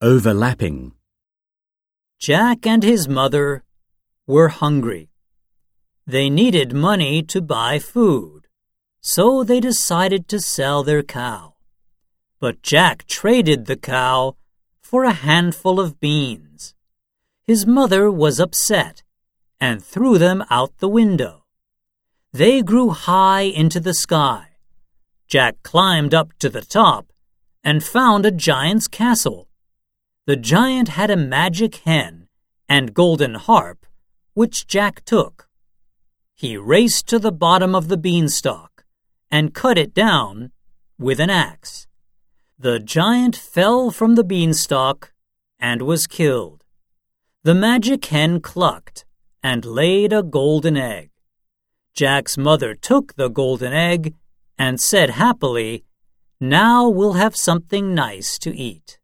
Overlapping. Jack and his mother were hungry. They needed money to buy food, so they decided to sell their cow. But Jack traded the cow for a handful of beans. His mother was upset and threw them out the window. They grew high into the sky. Jack climbed up to the top and found a giant's castle. The giant had a magic hen and golden harp, which Jack took. He raced to the bottom of the beanstalk and cut it down with an axe. The giant fell from the beanstalk and was killed. The magic hen clucked and laid a golden egg. Jack's mother took the golden egg and said happily, Now we'll have something nice to eat.